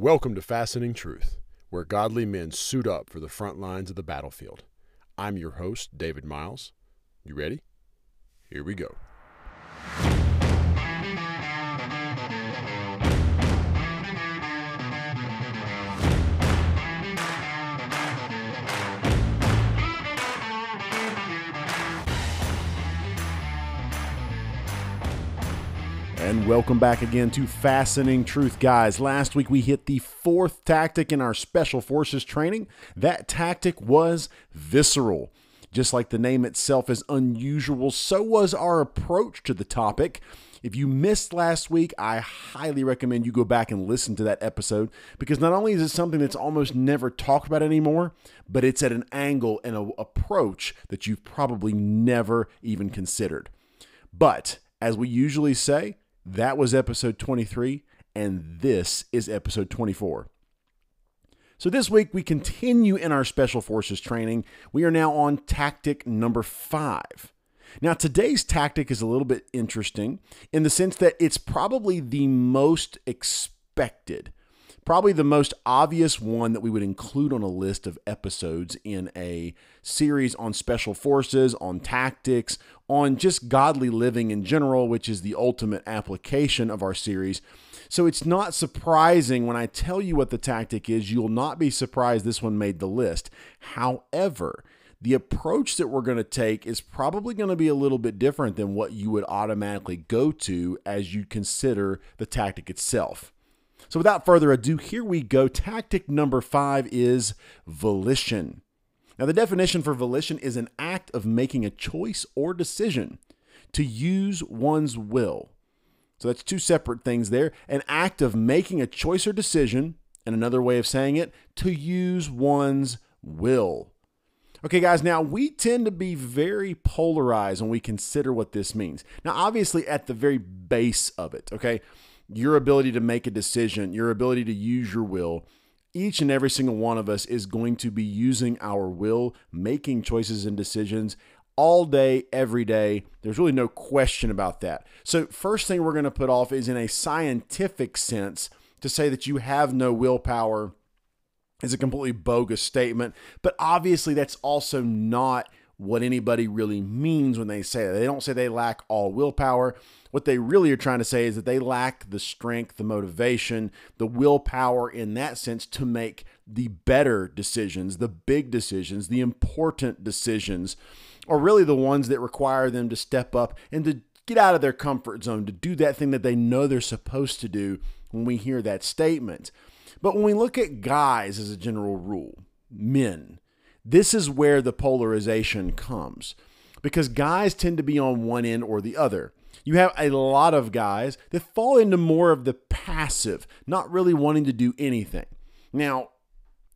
Welcome to Fastening Truth, where godly men suit up for the front lines of the battlefield. I'm your host, David Miles. You ready? Here we go. And welcome back again to Fastening Truth, guys. Last week we hit the fourth tactic in our Special Forces training. That tactic was visceral. Just like the name itself is unusual, so was our approach to the topic. If you missed last week, I highly recommend you go back and listen to that episode because not only is it something that's almost never talked about anymore, but it's at an angle and an approach that you've probably never even considered. But as we usually say, that was episode 23, and this is episode 24. So, this week we continue in our Special Forces training. We are now on tactic number five. Now, today's tactic is a little bit interesting in the sense that it's probably the most expected, probably the most obvious one that we would include on a list of episodes in a series on special forces, on tactics, on just godly living in general, which is the ultimate application of our series. So it's not surprising when I tell you what the tactic is, you'll not be surprised this one made the list. However, the approach that we're going to take is probably going to be a little bit different than what you would automatically go to as you consider the tactic itself. So, without further ado, here we go. Tactic number five is volition. Now, the definition for volition is an act of making a choice or decision to use one's will. So, that's two separate things there. An act of making a choice or decision, and another way of saying it, to use one's will. Okay, guys, now we tend to be very polarized when we consider what this means. Now, obviously, at the very base of it, okay, your ability to make a decision, your ability to use your will, each and every single one of us is going to be using our will, making choices and decisions all day, every day. There's really no question about that. So, first thing we're going to put off is in a scientific sense to say that you have no willpower is a completely bogus statement. But obviously, that's also not what anybody really means when they say that. They don't say they lack all willpower. What they really are trying to say is that they lack the strength, the motivation, the willpower in that sense to make the better decisions, the big decisions, the important decisions, or really the ones that require them to step up and to get out of their comfort zone, to do that thing that they know they're supposed to do when we hear that statement. But when we look at guys as a general rule, men, this is where the polarization comes because guys tend to be on one end or the other. You have a lot of guys that fall into more of the passive, not really wanting to do anything. Now,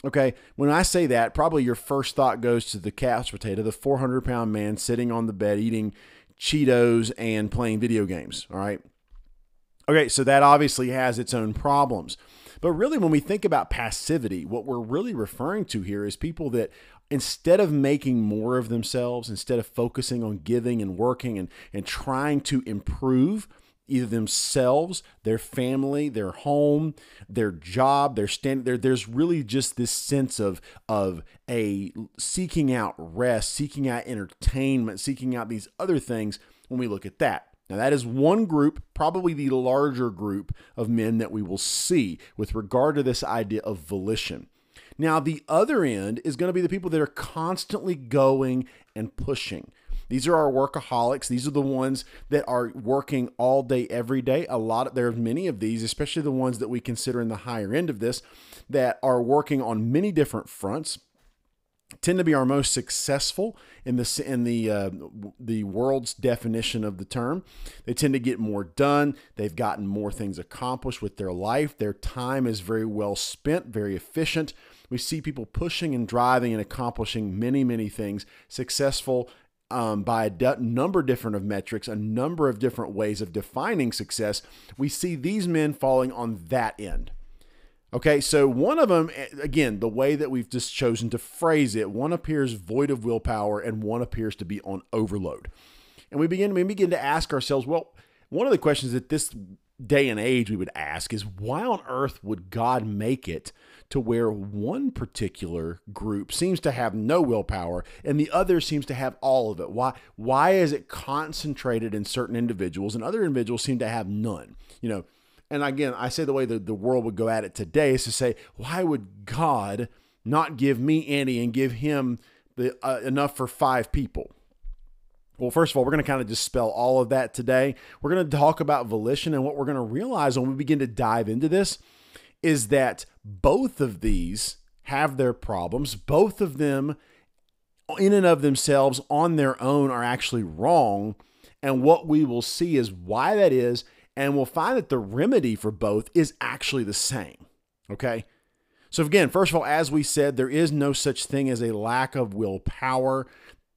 okay, when I say that, probably your first thought goes to the couch potato, the 400 pound man sitting on the bed eating Cheetos and playing video games. All right. Okay, so that obviously has its own problems. But really, when we think about passivity, what we're really referring to here is people that instead of making more of themselves, instead of focusing on giving and working and, and trying to improve either themselves, their family, their home, their job, their stand there there's really just this sense of of a seeking out rest, seeking out entertainment, seeking out these other things when we look at that. Now, that is one group, probably the larger group of men that we will see with regard to this idea of volition. Now, the other end is going to be the people that are constantly going and pushing. These are our workaholics. These are the ones that are working all day, every day. A lot of, there are many of these, especially the ones that we consider in the higher end of this, that are working on many different fronts tend to be our most successful in the in the uh, the world's definition of the term. They tend to get more done. They've gotten more things accomplished with their life. Their time is very well spent, very efficient. We see people pushing and driving and accomplishing many many things, successful um, by a d- number different of metrics, a number of different ways of defining success. We see these men falling on that end. Okay, so one of them, again, the way that we've just chosen to phrase it, one appears void of willpower and one appears to be on overload. And we begin, we begin to ask ourselves, well, one of the questions that this day and age we would ask is why on earth would God make it to where one particular group seems to have no willpower and the other seems to have all of it? Why why is it concentrated in certain individuals and other individuals seem to have none? You know, and again, I say the way that the world would go at it today is to say, why would God not give me any and give him the uh, enough for five people? Well, first of all, we're going to kind of dispel all of that today. We're going to talk about volition, and what we're going to realize when we begin to dive into this is that both of these have their problems. Both of them, in and of themselves, on their own, are actually wrong. And what we will see is why that is, and we'll find that the remedy for both is actually the same. Okay? So, again, first of all, as we said, there is no such thing as a lack of willpower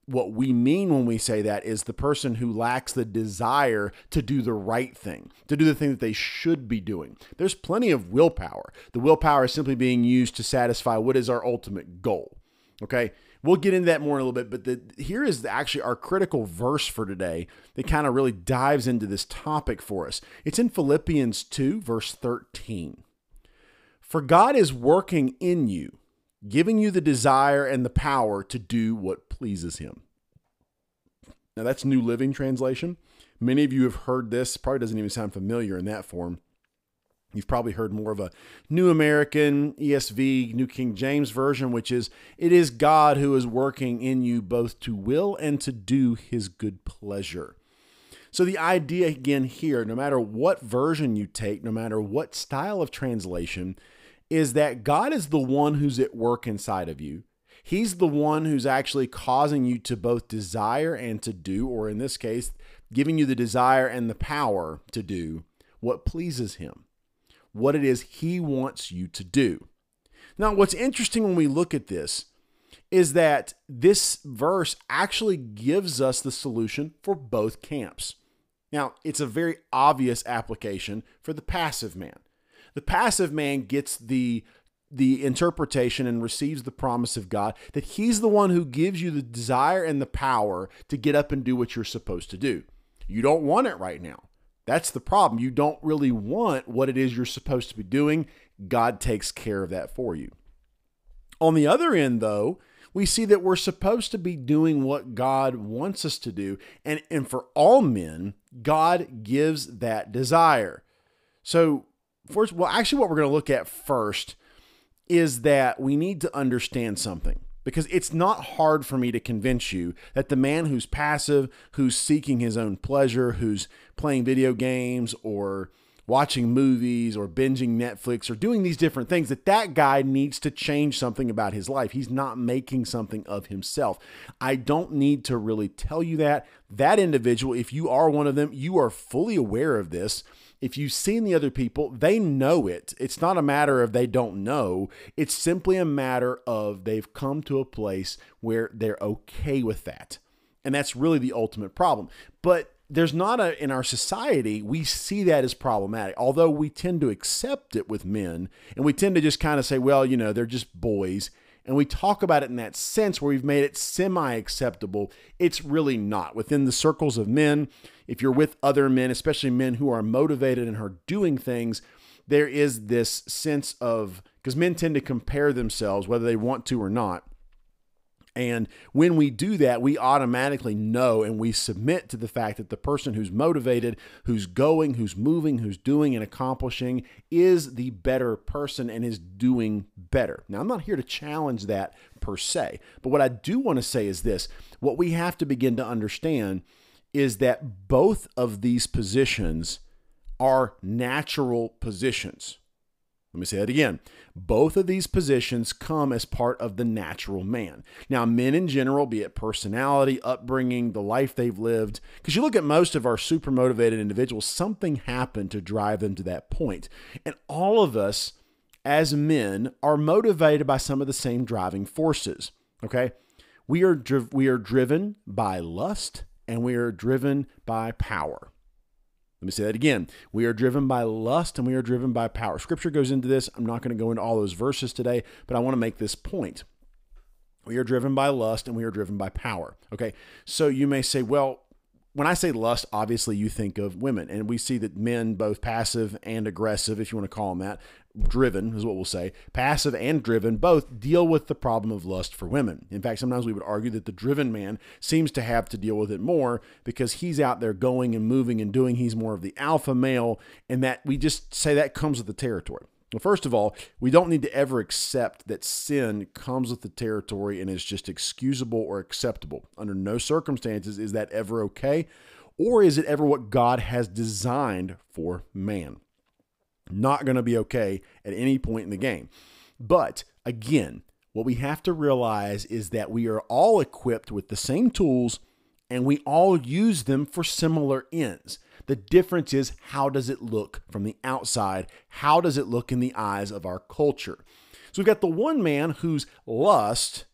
what we mean when we say that is the person who lacks the desire to do the right thing, to do the thing that they should be doing. There's plenty of willpower. The willpower is simply being used to satisfy what is our ultimate goal. Okay? We'll get into that more in a little bit, but the, here is actually our critical verse for today that kind of really dives into this topic for us. It's in Philippians 2, verse 13. For God is working in you giving you the desire and the power to do what pleases Him. Now, that's New Living Translation. Many of you have heard this, probably doesn't even sound familiar in that form. You've probably heard more of a New American, ESV, New King James Version, which is, It is God who is working in you both to will and to do his good pleasure. So, the idea again here, no matter what version you take, no matter what style of translation, is that God is the one who's at work inside of you. He's the one who's actually causing you to both desire and to do, or in this case, giving you the desire and the power to do what pleases Him, what it is He wants you to do. Now, what's interesting when we look at this is that this verse actually gives us the solution for both camps. Now, it's a very obvious application for the passive man. The passive man gets the the interpretation and receives the promise of God that he's the one who gives you the desire and the power to get up and do what you're supposed to do. You don't want it right now. That's the problem. You don't really want what it is you're supposed to be doing. God takes care of that for you. On the other end, though, we see that we're supposed to be doing what God wants us to do. And, and for all men, God gives that desire. So first, well, actually, what we're going to look at first is that we need to understand something because it's not hard for me to convince you that the man who's passive, who's seeking his own pleasure, who's playing video games or watching movies or binging Netflix or doing these different things that that guy needs to change something about his life. He's not making something of himself. I don't need to really tell you that. That individual, if you are one of them, you are fully aware of this if you've seen the other people, they know it. It's not a matter of they don't know. It's simply a matter of they've come to a place where they're okay with that. And that's really the ultimate problem. But there's not a in our society we see that as problematic although we tend to accept it with men and we tend to just kind of say well you know they're just boys and we talk about it in that sense where we've made it semi acceptable, it's really not. Within the circles of men, if you're with other men, especially men who are motivated and are doing things, there is this sense of, because men tend to compare themselves, whether they want to or not and when we do that, we automatically know and we submit to the fact that the person who's motivated, who's going, who's moving, who's doing and accomplishing is the better person and is doing better. Now, I'm not here to challenge that per se, but what I do want to say is this what we have to begin to understand is that both of these positions are natural positions. Let me say that again. Both of these positions come as part of the natural man. Now, men in general, be it personality, upbringing, the life they've lived, because you look at most of our super motivated individuals, something happened to drive them to that point. And all of us as men are motivated by some of the same driving forces. Okay? We are, we are driven by lust and we are driven by power. Let me say that again. We are driven by lust and we are driven by power. Scripture goes into this. I'm not going to go into all those verses today, but I want to make this point. We are driven by lust and we are driven by power. Okay. So you may say, well, when I say lust, obviously you think of women, and we see that men, both passive and aggressive, if you want to call them that, driven is what we'll say, passive and driven, both deal with the problem of lust for women. In fact, sometimes we would argue that the driven man seems to have to deal with it more because he's out there going and moving and doing. He's more of the alpha male, and that we just say that comes with the territory. Well, first of all, we don't need to ever accept that sin comes with the territory and is just excusable or acceptable. Under no circumstances is that ever okay, or is it ever what God has designed for man? Not going to be okay at any point in the game. But again, what we have to realize is that we are all equipped with the same tools and we all use them for similar ends. The difference is how does it look from the outside? How does it look in the eyes of our culture? So we've got the one man whose lust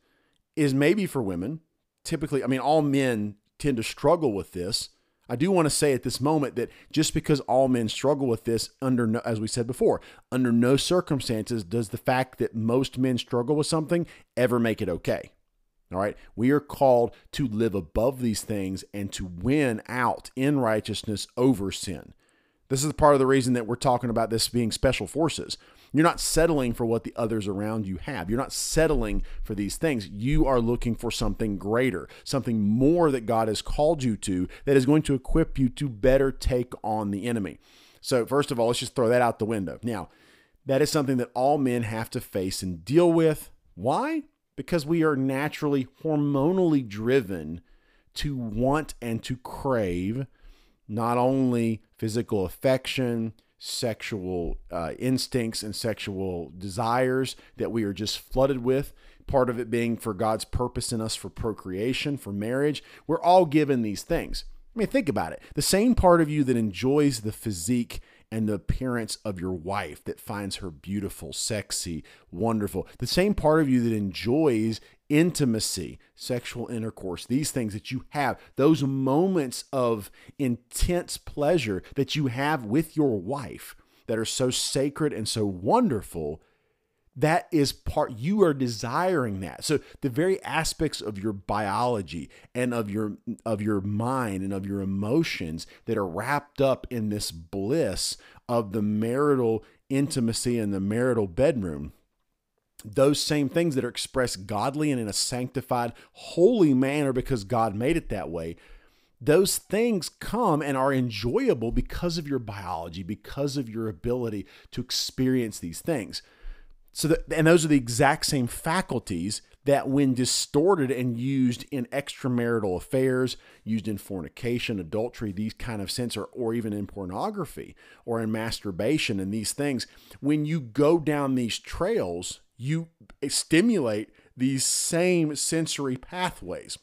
is maybe for women. Typically, I mean, all men tend to struggle with this. I do want to say at this moment that just because all men struggle with this under no, as we said before, under no circumstances does the fact that most men struggle with something ever make it okay. All right. We are called to live above these things and to win out in righteousness over sin. This is part of the reason that we're talking about this being special forces. You're not settling for what the others around you have. You're not settling for these things. You are looking for something greater, something more that God has called you to that is going to equip you to better take on the enemy. So, first of all, let's just throw that out the window. Now, that is something that all men have to face and deal with. Why? because we are naturally hormonally driven to want and to crave not only physical affection, sexual uh, instincts, and sexual desires that we are just flooded with. Part of it being for God's purpose in us for procreation, for marriage. We're all given these things. I mean, think about it. The same part of you that enjoys the physique and the appearance of your wife that finds her beautiful, sexy, wonderful. The same part of you that enjoys intimacy, sexual intercourse, these things that you have, those moments of intense pleasure that you have with your wife that are so sacred and so wonderful that is part you are desiring that. So the very aspects of your biology and of your of your mind and of your emotions that are wrapped up in this bliss of the marital intimacy in the marital bedroom those same things that are expressed godly and in a sanctified holy manner because God made it that way those things come and are enjoyable because of your biology because of your ability to experience these things so and those are the exact same faculties that, when distorted and used in extramarital affairs, used in fornication, adultery, these kind of sense, or, or even in pornography or in masturbation and these things, when you go down these trails, you stimulate these same sensory pathways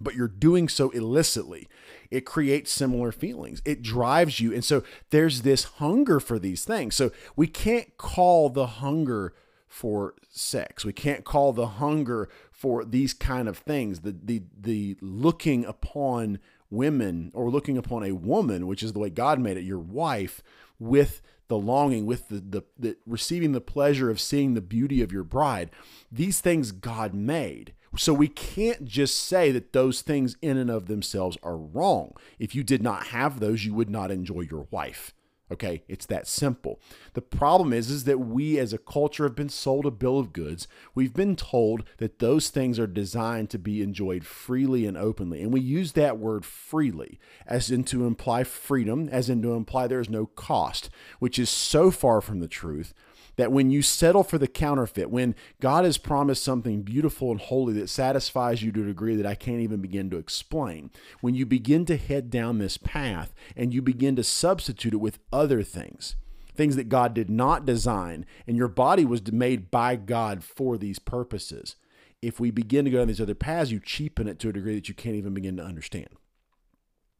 but you're doing so illicitly. It creates similar feelings. It drives you. And so there's this hunger for these things. So we can't call the hunger for sex. We can't call the hunger for these kind of things, the the the looking upon women or looking upon a woman, which is the way God made it, your wife, with the longing, with the, the, the receiving the pleasure of seeing the beauty of your bride. These things God made. So we can't just say that those things in and of themselves are wrong. If you did not have those, you would not enjoy your wife. Okay, it's that simple. The problem is is that we as a culture have been sold a bill of goods. We've been told that those things are designed to be enjoyed freely and openly. And we use that word freely as in to imply freedom, as in to imply there is no cost, which is so far from the truth that when you settle for the counterfeit, when God has promised something beautiful and holy that satisfies you to a degree that I can't even begin to explain, when you begin to head down this path and you begin to substitute it with other things, things that God did not design, and your body was made by God for these purposes. If we begin to go down these other paths, you cheapen it to a degree that you can't even begin to understand.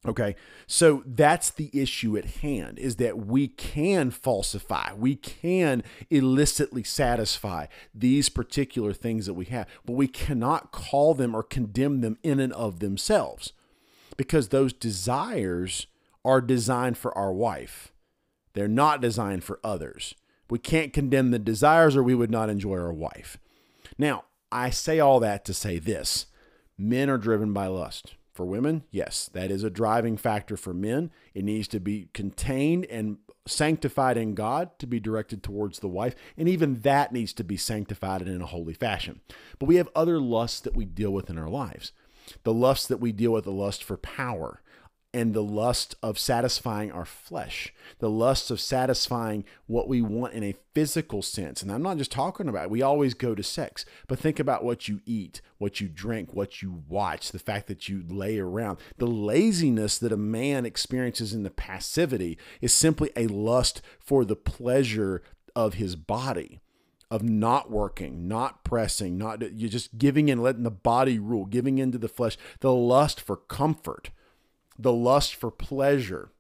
Okay. So that's the issue at hand is that we can falsify, we can illicitly satisfy these particular things that we have, but we cannot call them or condemn them in and of themselves because those desires are designed for our wife. They're not designed for others. We can't condemn the desires or we would not enjoy our wife. Now, I say all that to say this men are driven by lust For women, yes, that is a driving factor for men. It needs to be contained and sanctified in God to be directed towards the wife. And even that needs to be sanctified in a holy fashion. But we have other lusts that we deal with in our lives. The lusts that we deal with, the lust for power, and the lust of satisfying our flesh, the lust of satisfying what we want in a physical sense. And I'm not just talking about, we always go to sex, but think about what you eat, what you drink, what you watch, the fact that you lay around. The laziness that a man experiences in the passivity is simply a lust for the pleasure of his body of not working, not pressing, not you're just giving in, letting the body rule, giving into the flesh, the lust for comfort the lust for pleasure.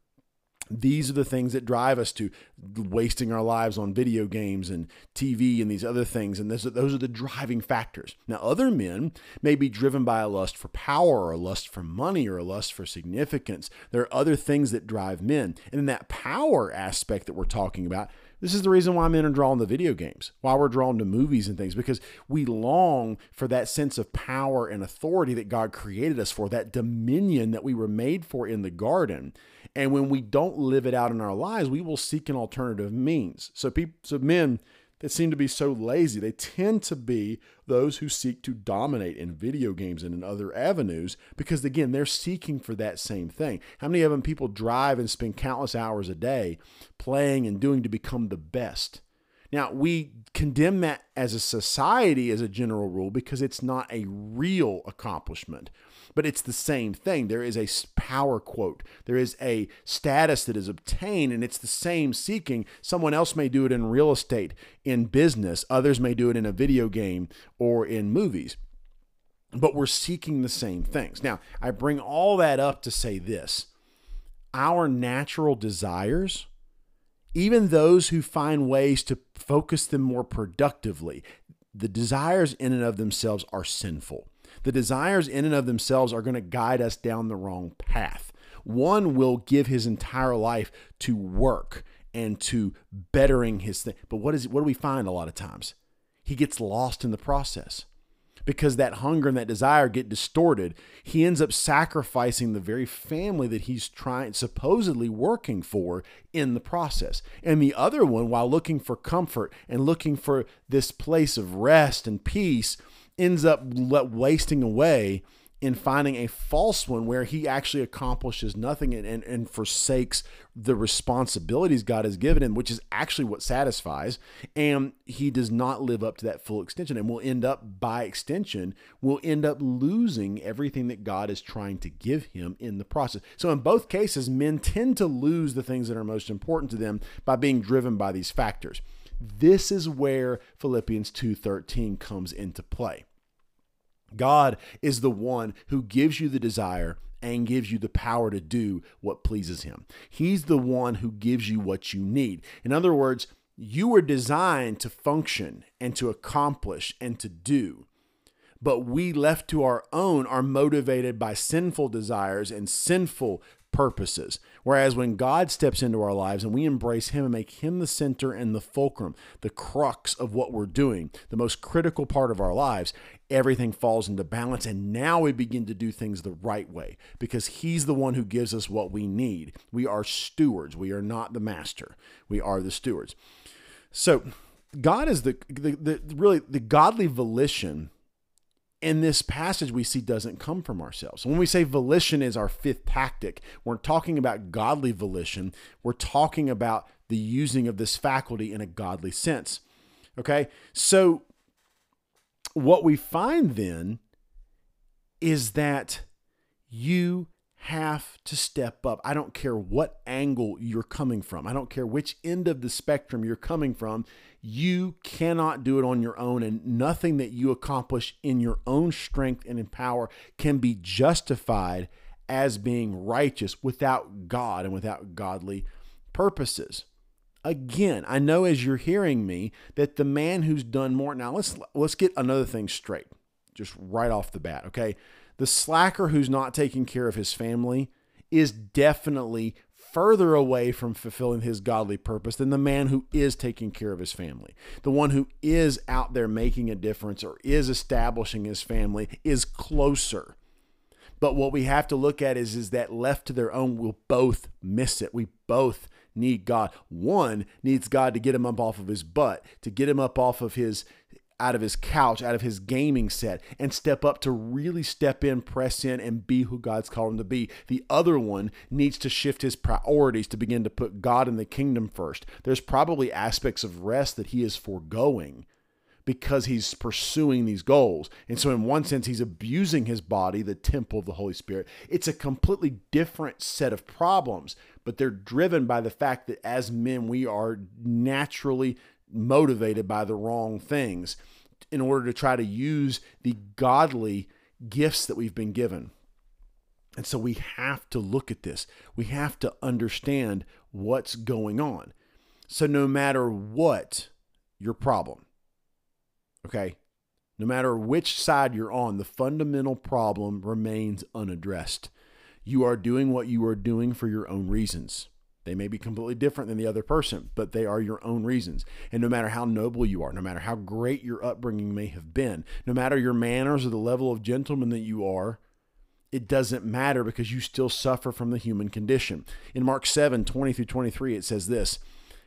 These are the things that drive us to wasting our lives on video games and TV and these other things. And this, those are the driving factors. Now, other men may be driven by a lust for power or a lust for money or a lust for significance. There are other things that drive men. And in that power aspect that we're talking about, this is the reason why men are drawn to video games, why we're drawn to movies and things, because we long for that sense of power and authority that God created us for, that dominion that we were made for in the garden. And when we don't live it out in our lives, we will seek an alternative means. So people, so men that seem to be so lazy. They tend to be those who seek to dominate in video games and in other avenues because, again, they're seeking for that same thing. How many of them people drive and spend countless hours a day playing and doing to become the best? Now, we condemn that as a society as a general rule because it's not a real accomplishment but it's the same thing. There is a power quote, there is a status that is obtained, and it's the same seeking. Someone else may do it in real estate, in business, others may do it in a video game or in movies. But we're seeking the same things. Now, I bring all that up to say this our natural desires, even those who find ways to focus them more productively, the desires in and of themselves are sinful. The desires in and of themselves are going to guide us down the wrong path. One will give his entire life to work and to bettering his thing. But what is what do we find a lot of times? He gets lost in the process because that hunger and that desire get distorted. He ends up sacrificing the very family that he's trying supposedly working for in the process. And the other one, while looking for comfort and looking for this place of rest and peace, ends up wasting away in finding a false one where he actually accomplishes nothing and, and, and, forsakes the responsibilities God has given him, which is actually what satisfies. And he does not live up to that full extension and will end up, by extension, will end up losing everything that God is trying to give him in the process. So in both cases, men tend to lose the things that are most important to them by being driven by these factors. This is where Philippians 2:13 comes into play. God is the one who gives you the desire and gives you the power to do what pleases him. He's the one who gives you what you need. In other words, you were designed to function and to accomplish and to do. But we left to our own are motivated by sinful desires and sinful purposes. Whereas when God steps into our lives and we embrace Him and make Him the center and the fulcrum, the crux of what we're doing, the most critical part of our lives, everything falls into balance. And now we begin to do things the right way because He's the one who gives us what we need. We are stewards, we are not the master, we are the stewards. So, God is the, the, the really the godly volition in this passage we see doesn't come from ourselves. When we say volition is our fifth tactic, we're talking about godly volition. We're talking about the using of this faculty in a godly sense. Okay? So what we find then is that you have to step up. I don't care what angle you're coming from. I don't care which end of the spectrum you're coming from. You cannot do it on your own, and nothing that you accomplish in your own strength and in power can be justified as being righteous without God and without godly purposes. Again, I know as you're hearing me that the man who's done more. Now let's let's get another thing straight, just right off the bat. Okay, the slacker who's not taking care of his family is definitely further away from fulfilling his godly purpose than the man who is taking care of his family. The one who is out there making a difference or is establishing his family is closer But what we have to look at is, is that left to their own, we'll both miss it. We both need God. One needs God to get him up off of his butt, to get him up off of his out of his couch, out of his gaming set, and step up to really step in, press in, and be who God's called him to be. The other one needs to shift his priorities to begin to put God in the kingdom first. There's probably aspects of rest that he is foregoing because he's pursuing these goals. And so, in one sense, he's abusing his body, the temple of the Holy Spirit. It's a completely different set of problems, but they're driven by the fact that as men, we are naturally motivated by the wrong things in order to try to use the godly gifts that we've been given. And so we have to look at this. We have to understand what's going on. So, no matter what your problem, Okay. No matter which side you're on, the fundamental problem remains unaddressed. You are doing what you are doing for your own reasons. They may be completely different than the other person, but they are your own reasons. And no matter how noble you are, no matter how great your upbringing may have been, no matter your manners or the level of gentleman that you are, it doesn't matter because you still suffer from the human condition. In Mark 7 20 through 23, it says this.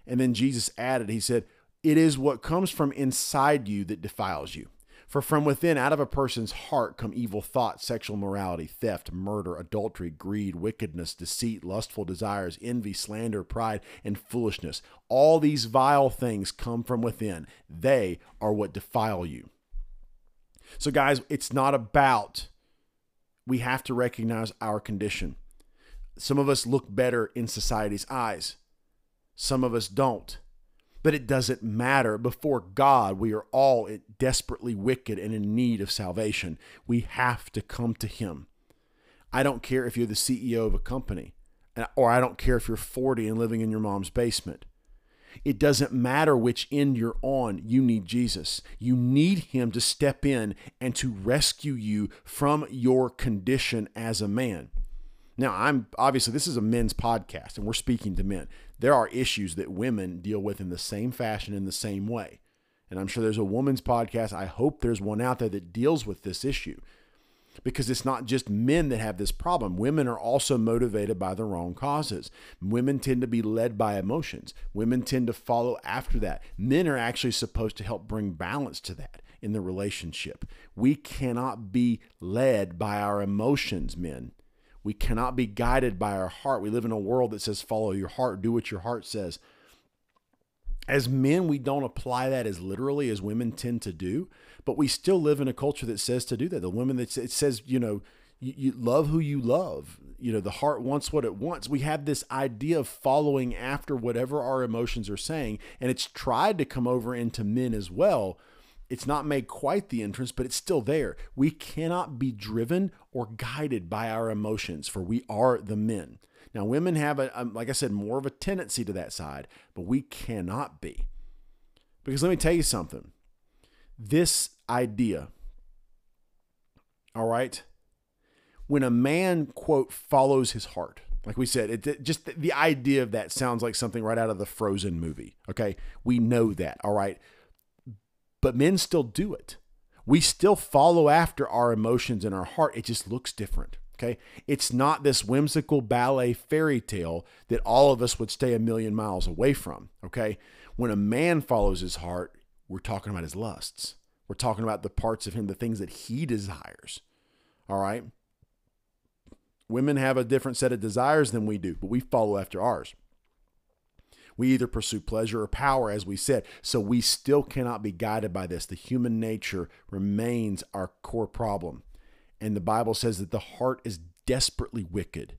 And then Jesus added, He said, it is what comes from inside you that defiles you. For from within, out of a person's heart, come evil thoughts, sexual morality, theft, murder, adultery, greed, wickedness, deceit, lustful desires, envy, slander, pride, and foolishness. All these vile things come from within. They are what defile you. So, guys, it's not about, we have to recognize our condition. Some of us look better in society's eyes, some of us don't. But it doesn't matter. Before God, we are all desperately wicked and in need of salvation. We have to come to Him. I don't care if you're the CEO of a company, or I don't care if you're 40 and living in your mom's basement. It doesn't matter which end you're on, you need Jesus. You need Him to step in and to rescue you from your condition as a man. Now, I'm obviously this is a men's podcast and we're speaking to men. There are issues that women deal with in the same fashion in the same way. And I'm sure there's a woman's podcast. I hope there's one out there that deals with this issue. Because it's not just men that have this problem. Women are also motivated by the wrong causes. Women tend to be led by emotions. Women tend to follow after that. Men are actually supposed to help bring balance to that in the relationship. We cannot be led by our emotions, men. We cannot be guided by our heart. We live in a world that says, follow your heart, do what your heart says. As men, we don't apply that as literally as women tend to do, but we still live in a culture that says to do that. The women that it says, you know, you, you love who you love. You know, the heart wants what it wants. We have this idea of following after whatever our emotions are saying, and it's tried to come over into men as well it's not made quite the entrance, but it's still there. We cannot be driven or guided by our emotions, for we are the men. Now, women have, a, um, like I said, more of a tendency to that side, but we cannot be. Because let me tell you something this idea, all right, when a man, quote, follows his heart, like we said, it, it, just the idea of that sounds like something right out of the Frozen movie. Okay. We know that. All right but men still do it. We still follow after our emotions and our heart. It just looks different. Okay. It's not this whimsical ballet fairy tale that all of us would stay a million miles away from. Okay. When a man follows his heart, we're talking about his lusts. We're talking about the parts of him, the things that he desires. All right. Women have a different set of desires than we do, but we follow after ours. We either pursue pleasure or power, as we said. So we still cannot be guided by this. The human nature remains our core problem. And the Bible says that the heart is desperately wicked.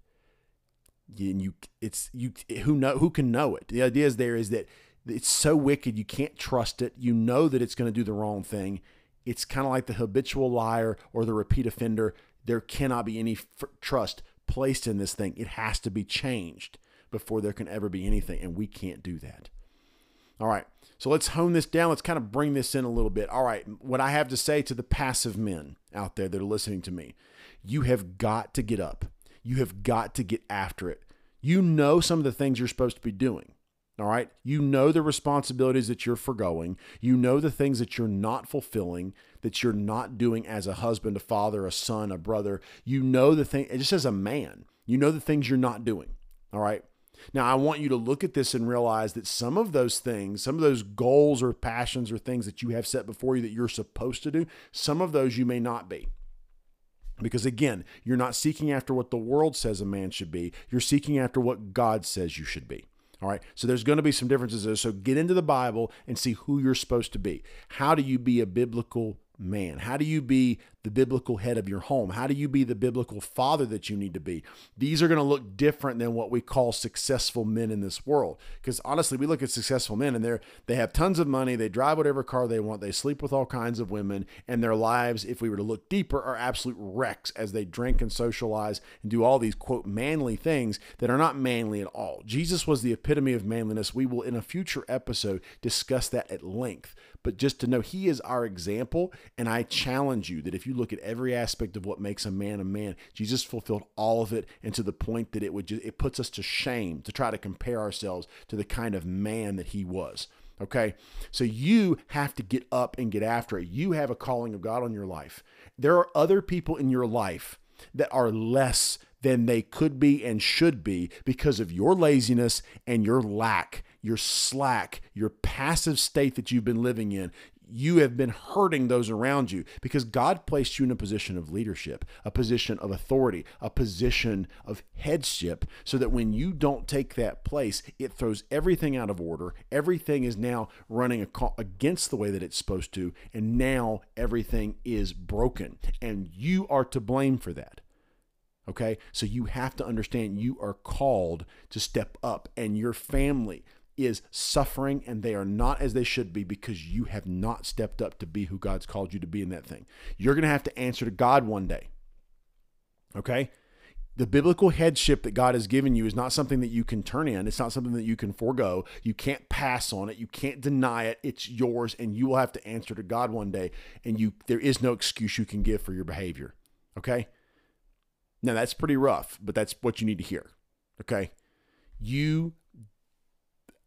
And you, it's you. Who know? Who can know it? The idea is there is that it's so wicked you can't trust it. You know that it's going to do the wrong thing. It's kind of like the habitual liar or the repeat offender. There cannot be any f- trust placed in this thing. It has to be changed before there can ever be anything. And we can't do that. All right. So let's hone this down. Let's kind of bring this in a little bit. All right. What I have to say to the passive men out there that are listening to me you have got to get up. You have got to get after it. You know some of the things you're supposed to be doing. All right. You know the responsibilities that you're foregoing. You know the things that you're not fulfilling, that you're not doing as a husband, a father, a son, a brother. You know the thing, just as a man, you know the things you're not doing. All right. Now, I want you to look at this and realize that some of those things, some of those goals or passions or things that you have set before you that you're supposed to do, some of those you may not be. Because again, you're not seeking after what the world says a man should be, you're seeking after what God says you should be. All right. So there's going to be some differences there. So get into the Bible and see who you're supposed to be. How do you be a biblical man? How do you be the biblical head of your home? How do you be the biblical father that you need to be? These are going to look different than what we call successful men in this world. Because honestly, we look at successful men and they're they have tons of money, they drive whatever car they want, they sleep with all kinds of women, and their lives, if we were to look deeper, are absolute wrecks as they drink and socialize and do all these quote manly things that are not manly at all. Jesus was the epitome of manliness. We will in a future episode discuss that at length. But just to know he is our example, and I challenge you that if you look at every aspect of what makes a man a man, Jesus fulfilled all of it, and to the point that it would just, it puts us to shame to try to compare ourselves to the kind of man that he was. Okay, so you have to get up and get after it. You have a calling of God on your life. There are other people in your life that are less than they could be and should be because of your laziness and your lack your slack, your passive state that you've been living in, you have been hurting those around you because God placed you in a position of leadership, a position of authority, a position of headship, so that when you don't take that place, it throws everything out of order. Everything is now running against the way that it's supposed to, and now everything is broken, and you are to blame for that. Okay, so you have to understand you are called to step up, and your family is suffering and they are not as they should be because you have not stepped up to be who God's called you to be in that thing. You're going to have to answer to God one day. Okay? The biblical headship that God has given you is not something that you can turn in. It's not something that you can forego. You can't pass on it. You can't deny it. It's yours and you will have to answer to God one day and you there is no excuse you can give for your behavior. Okay? Now that's pretty rough, but that's what you need to hear. Okay? You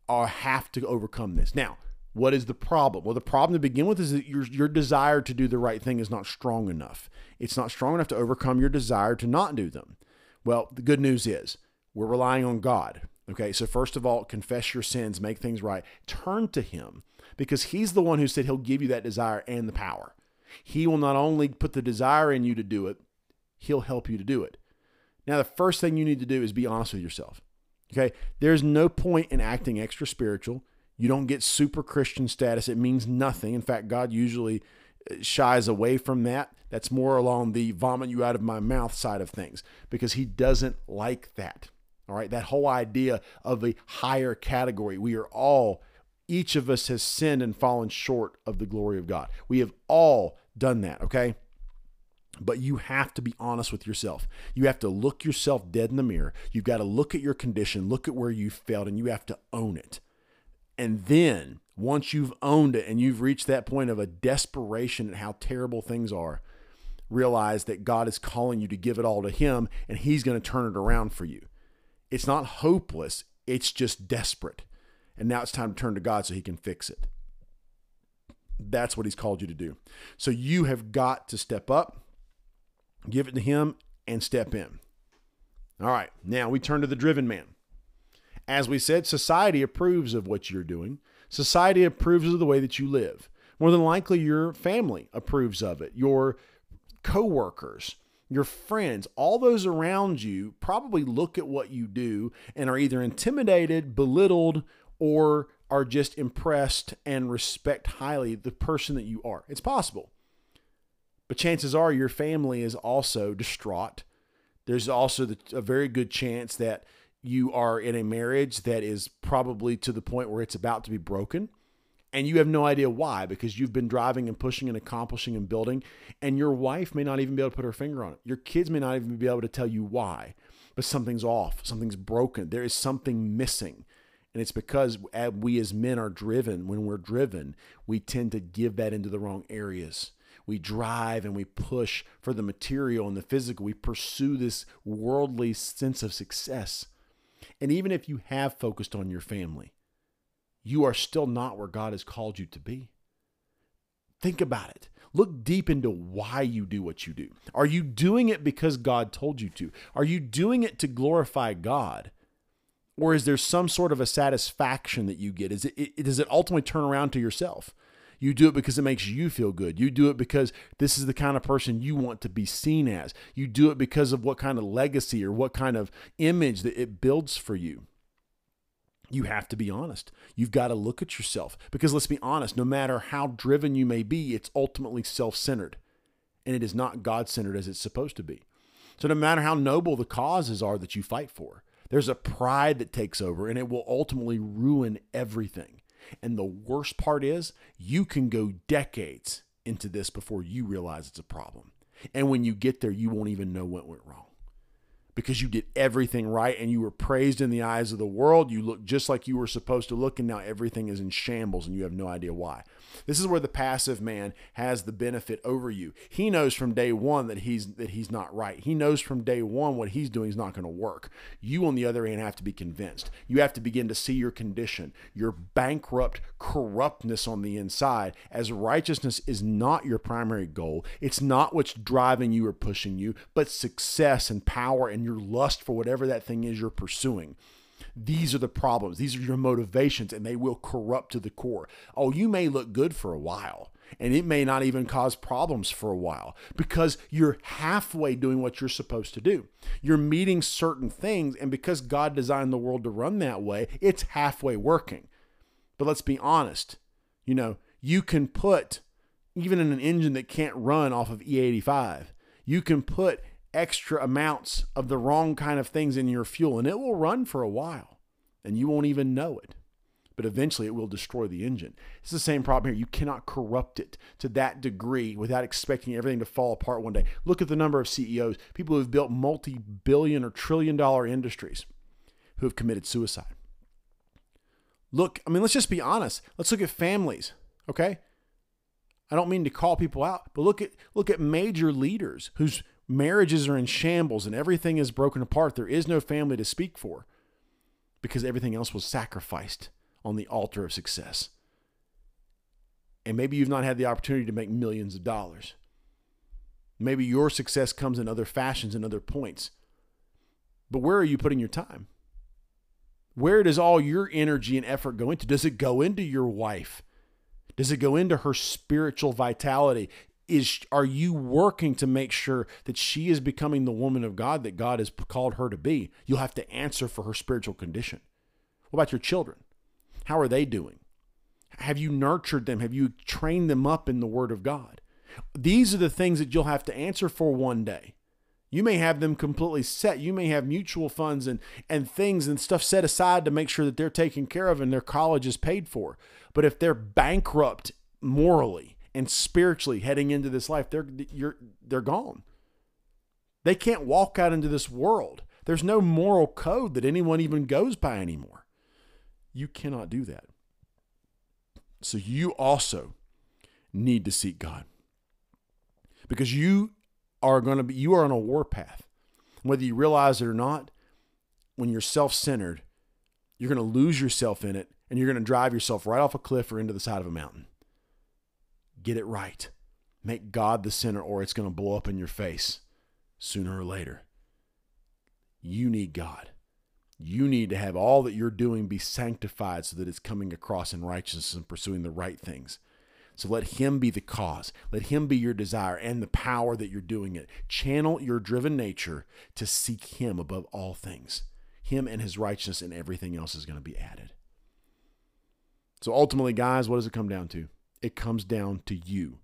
are have to overcome this. Now, what is the problem? Well, the problem to begin with is that your your desire to do the right thing is not strong enough. It's not strong enough to overcome your desire to not do them. Well, the good news is we're relying on God. Okay, so first of all, confess your sins, make things right, turn to Him because He's the one who said He'll give you that desire and the power. He will not only put the desire in you to do it, He'll help you to do it. Now, the first thing you need to do is be honest with yourself. Okay. There's no point in acting extra spiritual. You don't get super Christian status. It means nothing. In fact, God usually uh, shies away from that. That's more along the vomit you out of my mouth side of things because he doesn't like that. All right. That whole idea of the higher category. We are all, each of us has sinned and fallen short of the glory of God. We have all done that. Okay. But you have to be honest with yourself. You have to look yourself dead in the mirror. You've got to look at your condition, look at where you failed, and you have to own it. And then, once you've owned it and you've reached that point of a desperation at how terrible things are, realize that God is calling you to give it all to Him and He's going to turn it around for you. It's not hopeless, it's just desperate. And now it's time to turn to God so He can fix it. That's what He's called you to do. So you have got to step up give it to him, and step in. All right, now we turn to the driven man. As we said, society approves of what you're doing. Society approves of the way that you live. More than likely, your family approves of it. Your coworkers, your friends, all those around you probably look at what you do and are either intimidated, belittled, or are just impressed and respect highly the person that you are. It's possible. But chances are your family is also distraught. There's also the, a very good chance that you are in a marriage that is probably to the point where it's about to be broken and you have no idea why because you've been driving and pushing and accomplishing and building and your wife may not even be able to put her finger on it. Your kids may not even be able to tell you why but something's off something's broken there is something missing and it's because we as men are driven. When we're driven we tend to give that into the wrong areas we drive and we push for the material and the physical. We pursue this worldly sense of success. And even if you have focused on your family, you are still not where God has called you to be. Think about it. Look deep into why you do what you do. Are you doing it because God told you to? Are you doing it to glorify God? Or is there some sort of a satisfaction that you get? Is it, it does it ultimately turn around to yourself? You do it because it makes you feel good. You do it because this is the kind of person you want to be seen as. You do it because of what kind of legacy or what kind of image that it builds for you. You have to be honest. You've got to look at yourself because let's be honest, no matter how driven you may be, it's ultimately self centered and it is not God centered as it's supposed to be. So, no matter how noble the causes are that you fight for, there's a pride that takes over and it will ultimately ruin everything. And the worst part is, you can go decades into this before you realize it's a problem. And when you get there, you won't even know what went wrong because you did everything right and you were praised in the eyes of the world. You look just like you were supposed to look, and now everything is in shambles and you have no idea why. This is where the passive man has the benefit over you. He knows from day one that he's that he's not right. He knows from day one what he's doing is not going to work. You, on the other hand, have to be convinced. You have to begin to see your condition, your bankrupt corruptness on the inside, as righteousness is not your primary goal. It's not what's driving you or pushing you, but success and power and your lust for whatever that thing is you're pursuing. These are the problems. These are your motivations, and they will corrupt to the core. Oh, you may look good for a while, and it may not even cause problems for a while because you're halfway doing what you're supposed to do. You're meeting certain things, and because God designed the world to run that way, it's halfway working. But let's be honest, you know, you can put even in an engine that can't run off of E85, you can put extra amounts of the wrong kind of things in your fuel and it will run for a while and you won't even know it. But eventually it will destroy the engine. It's the same problem here. You cannot corrupt it to that degree without expecting everything to fall apart one day. Look at the number of CEOs, people who have built multi billion or trillion dollar industries who have committed suicide. Look, I mean, let's just be honest. Let's look at families, okay? I don't mean to call people out, but look at look at major leaders whose marriages are in shambles and everything is broken apart. There is no family to speak for because everything else was sacrificed on the altar of success. And maybe you've not had the opportunity to make millions of dollars. Maybe your success comes in other fashions and other points. But where are you putting your time? Where does all your energy and effort go into? Does it go into your wife? Does it go into her spiritual vitality? Is are you working to make sure that she is becoming the woman of God that God has called her to be? You'll have to answer for her spiritual condition. What about your children? How are they doing? Have you nurtured them? Have you trained them up in the word of God? These are the things that you'll have to answer for one day. You may have them completely set. You may have mutual funds and, and things and stuff set aside to make sure that they're taken care of and their college is paid for. But if they're bankrupt morally, and spiritually heading into this life, they're you're they're gone. They can't walk out into this world. There's no moral code that anyone even goes by anymore. You cannot do that. So you also need to seek God. Because you are going to be you are on a warpath. Whether you realize it or not, when you're self-centered, you're going to lose yourself in it and you're going to drive yourself right off a cliff or into the side of a mountain. Get it right. Make God the center, or it's going to blow up in your face sooner or later. You need God. You need to have all that you're doing be sanctified so that it's coming across in righteousness and pursuing the right things. So let Him be the cause. Let Him be your desire and the power that you're doing it. Channel your driven nature to seek Him above all things. Him and His righteousness, and everything else is going to be added. So ultimately, guys, what does it come down to? It comes down to you.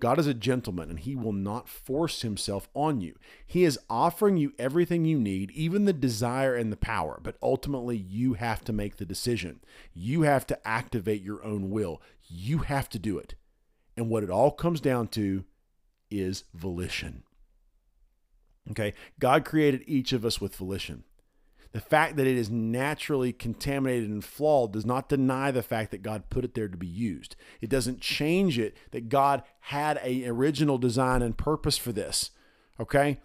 God is a gentleman and he will not force himself on you. He is offering you everything you need, even the desire and the power, but ultimately you have to make the decision. You have to activate your own will. You have to do it. And what it all comes down to is volition. Okay? God created each of us with volition. The fact that it is naturally contaminated and flawed does not deny the fact that God put it there to be used. It doesn't change it that God had a original design and purpose for this. Okay?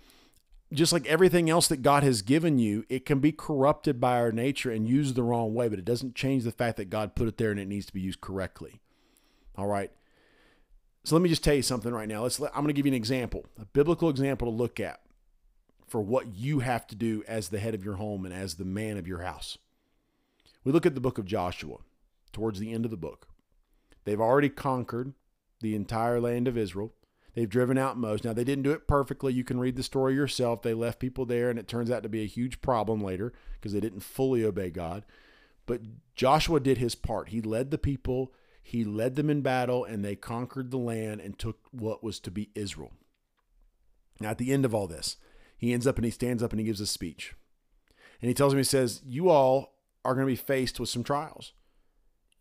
just like everything else that God has given you, it can be corrupted by our nature and used the wrong way, but it doesn't change the fact that God put it there and it needs to be used correctly. All right. So let me just tell you something right now. Let's I'm going to give you an example, a biblical example to look at for what you have to do as the head of your home and as the man of your house. We look at the book of Joshua towards the end of the book. They've already conquered the entire land of Israel. They've driven out most. Now, they didn't do it perfectly. You can read the story yourself. They left people there, and it turns out to be a huge problem later because they didn't fully obey God. But Joshua did his part. He led the people, he led them in battle, and they conquered the land and took what was to be Israel. Now, at the end of all this, he ends up and he stands up and he gives a speech. And he tells me, he says, You all are going to be faced with some trials.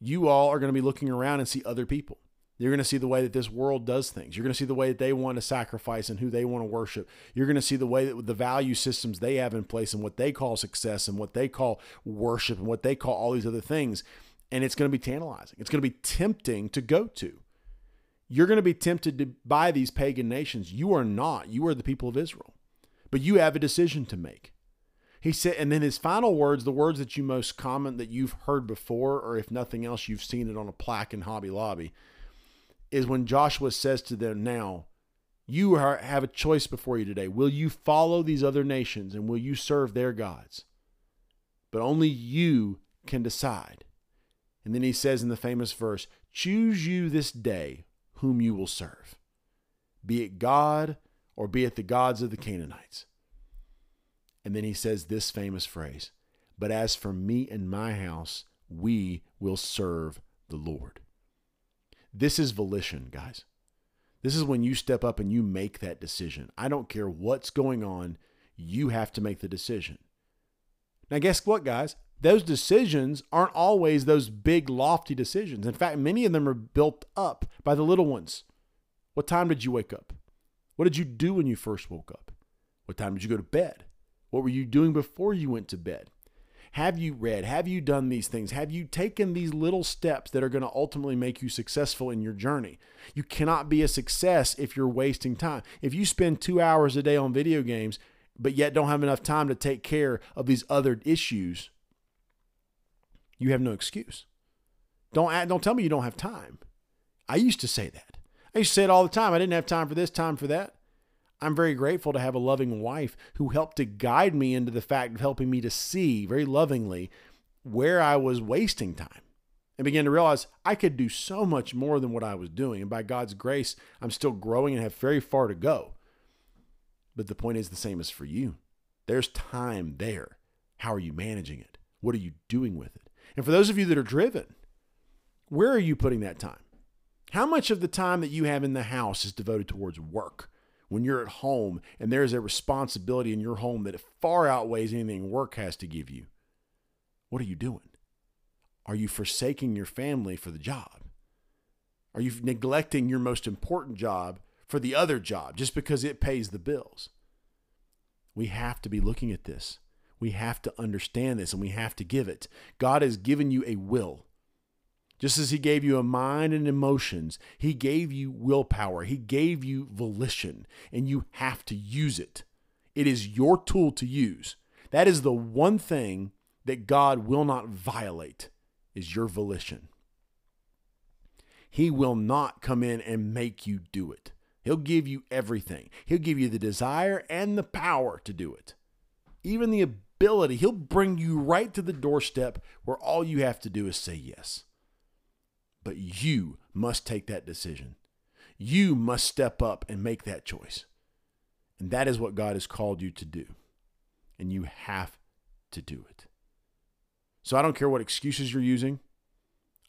You all are going to be looking around and see other people. You're going to see the way that this world does things. You're going to see the way that they want to sacrifice and who they want to worship. You're going to see the way that the value systems they have in place and what they call success and what they call worship and what they call all these other things. And it's going to be tantalizing. It's going to be tempting to go to. You're going to be tempted to buy these pagan nations. You are not. You are the people of Israel. But you have a decision to make. He said, and then his final words, the words that you most common that you've heard before, or if nothing else, you've seen it on a plaque in Hobby Lobby is when Joshua says to them, Now, you are, have a choice before you today. Will you follow these other nations and will you serve their gods? But only you can decide. And then he says in the famous verse, Choose you this day whom you will serve, be it God or be it the gods of the Canaanites. And then he says this famous phrase, But as for me and my house, we will serve the Lord. This is volition, guys. This is when you step up and you make that decision. I don't care what's going on, you have to make the decision. Now, guess what, guys? Those decisions aren't always those big, lofty decisions. In fact, many of them are built up by the little ones. What time did you wake up? What did you do when you first woke up? What time did you go to bed? What were you doing before you went to bed? Have you read? Have you done these things? Have you taken these little steps that are going to ultimately make you successful in your journey? You cannot be a success if you're wasting time. If you spend two hours a day on video games, but yet don't have enough time to take care of these other issues, you have no excuse. Don't, don't tell me you don't have time. I used to say that. I used to say it all the time. I didn't have time for this, time for that. I'm very grateful to have a loving wife who helped to guide me into the fact of helping me to see very lovingly where I was wasting time and began to realize I could do so much more than what I was doing. And by God's grace, I'm still growing and have very far to go. But the point is the same as for you. There's time there. How are you managing it? What are you doing with it? And for those of you that are driven, where are you putting that time? How much of the time that you have in the house is devoted towards work? when you're at home and there's a responsibility in your home that far outweighs anything work has to give you, what are you doing? Are you forsaking your family for the job? Are you neglecting your most important job for the other job just because it pays the bills? We have to be looking at this. We have to understand this and we have to give it. God has given you a will. Just as He gave you a mind and emotions, He gave you willpower, He gave you volition, and you have to use it. It is your tool to use. That is the one thing that God will not violate is your volition. He will not come in and make you do it. He'll give you everything. He'll give you the desire and the power to do it. Even the ability. He'll bring you right to the doorstep where all you have to do is say yes. But you must take that decision. You must step up and make that choice. And that is what God has called you to do. And you have to do it. So I don't care what excuses you're using.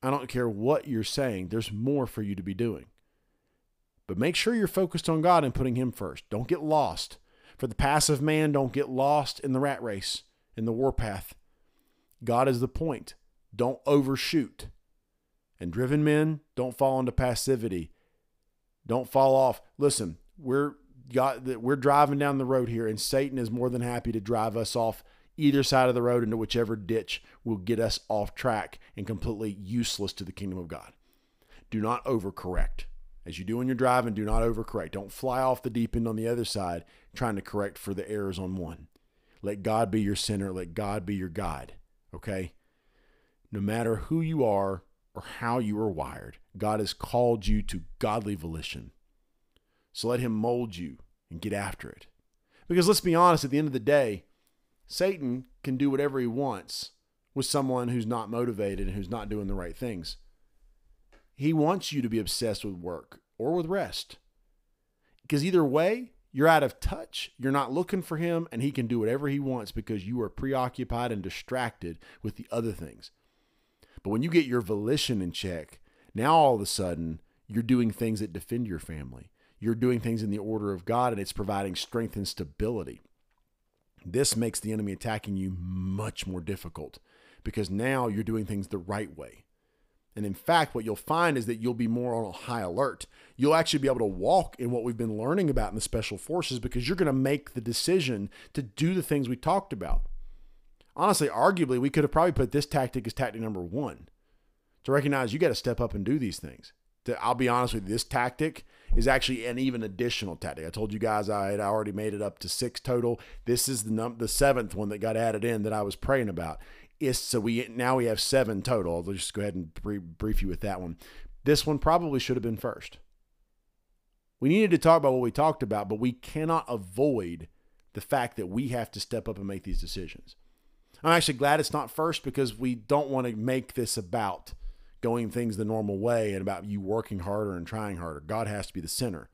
I don't care what you're saying. There's more for you to be doing. But make sure you're focused on God and putting Him first. Don't get lost. For the passive man, don't get lost in the rat race, in the warpath. God is the point. Don't overshoot. And driven men don't fall into passivity. Don't fall off. Listen, we're got we're driving down the road here, and Satan is more than happy to drive us off either side of the road into whichever ditch will get us off track and completely useless to the kingdom of God. Do not overcorrect. As you do when you're driving, do not overcorrect. Don't fly off the deep end on the other side trying to correct for the errors on one. Let God be your center. Let God be your guide. Okay? No matter who you are or how you are wired, God has called you to godly volition. So let Him mold you and get after it. Because let's be honest, at the end of the day, Satan can do whatever he wants with someone who's not motivated and who's not doing the right things. He wants you to be obsessed with work or with rest. Because either way, you're out of touch. You're not looking for him, and he can do whatever he wants because you are preoccupied and distracted with the other things. But when you get your volition in check, now all of a sudden you're doing things that defend your family. You're doing things in the order of God, and it's providing strength and stability. This makes the enemy attacking you much more difficult because now you're doing things the right way. And in fact, what you'll find is that you'll be more on a high alert. You'll actually be able to walk in what we've been learning about in the special forces because you're going to make the decision to do the things we talked about. Honestly, arguably, we could have probably put this tactic as tactic number one to recognize you got to step up and do these things. I'll be honest with you, this tactic is actually an even additional tactic. I told you guys I had already made it up to six total. This is the num- the seventh one that got added in that I was praying about is so we now we have seven total. I'll just go ahead and brief you with that one. This one probably should have been first. We needed to talk about what we talked about, but we cannot avoid the fact that we have to step up and make these decisions. I'm actually glad it's not first because we don't want to make this about going things the normal way and about you working harder and trying harder. God has to be the center.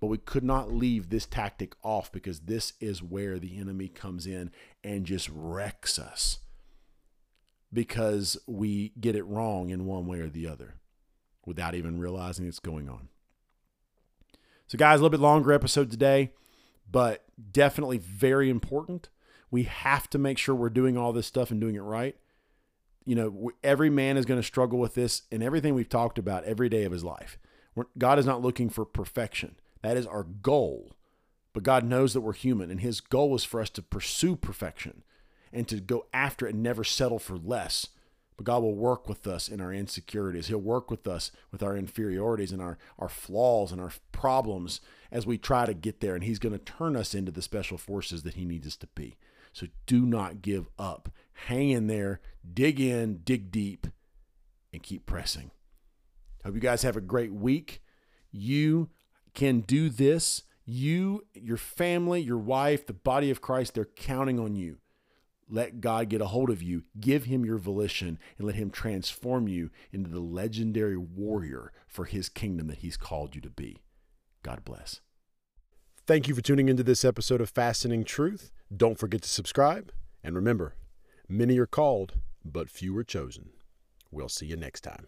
But we could not leave this tactic off because this is where the enemy comes in and just wrecks us because we get it wrong in one way or the other without even realizing it's going on. So, guys, a little bit longer episode today, but definitely very important. We have to make sure we're doing all this stuff and doing it right. You know, every man is going to struggle with this and everything we've talked about every day of his life. God is not looking for perfection. That is our goal. But God knows that we're human, and His goal is for us to pursue perfection and to go after it and never settle for less. But God will work with us in our insecurities. He'll work with us with our inferiorities and our, our flaws and our problems as we try to get there. And He's going to turn us into the special forces that He needs us to be. So do not give up. Hang in there, dig in, dig deep, and keep pressing. Hope you guys have a great week. You can do this. You, your family, your wife, the body of Christ, they're counting on you. Let God get a hold of you. Give him your volition and let him transform you into the legendary warrior for his kingdom that he's called you to be. God bless. Thank you for tuning into this episode of Fastening Truth. Don't forget to subscribe. And remember, many are called, but few are chosen. We'll see you next time.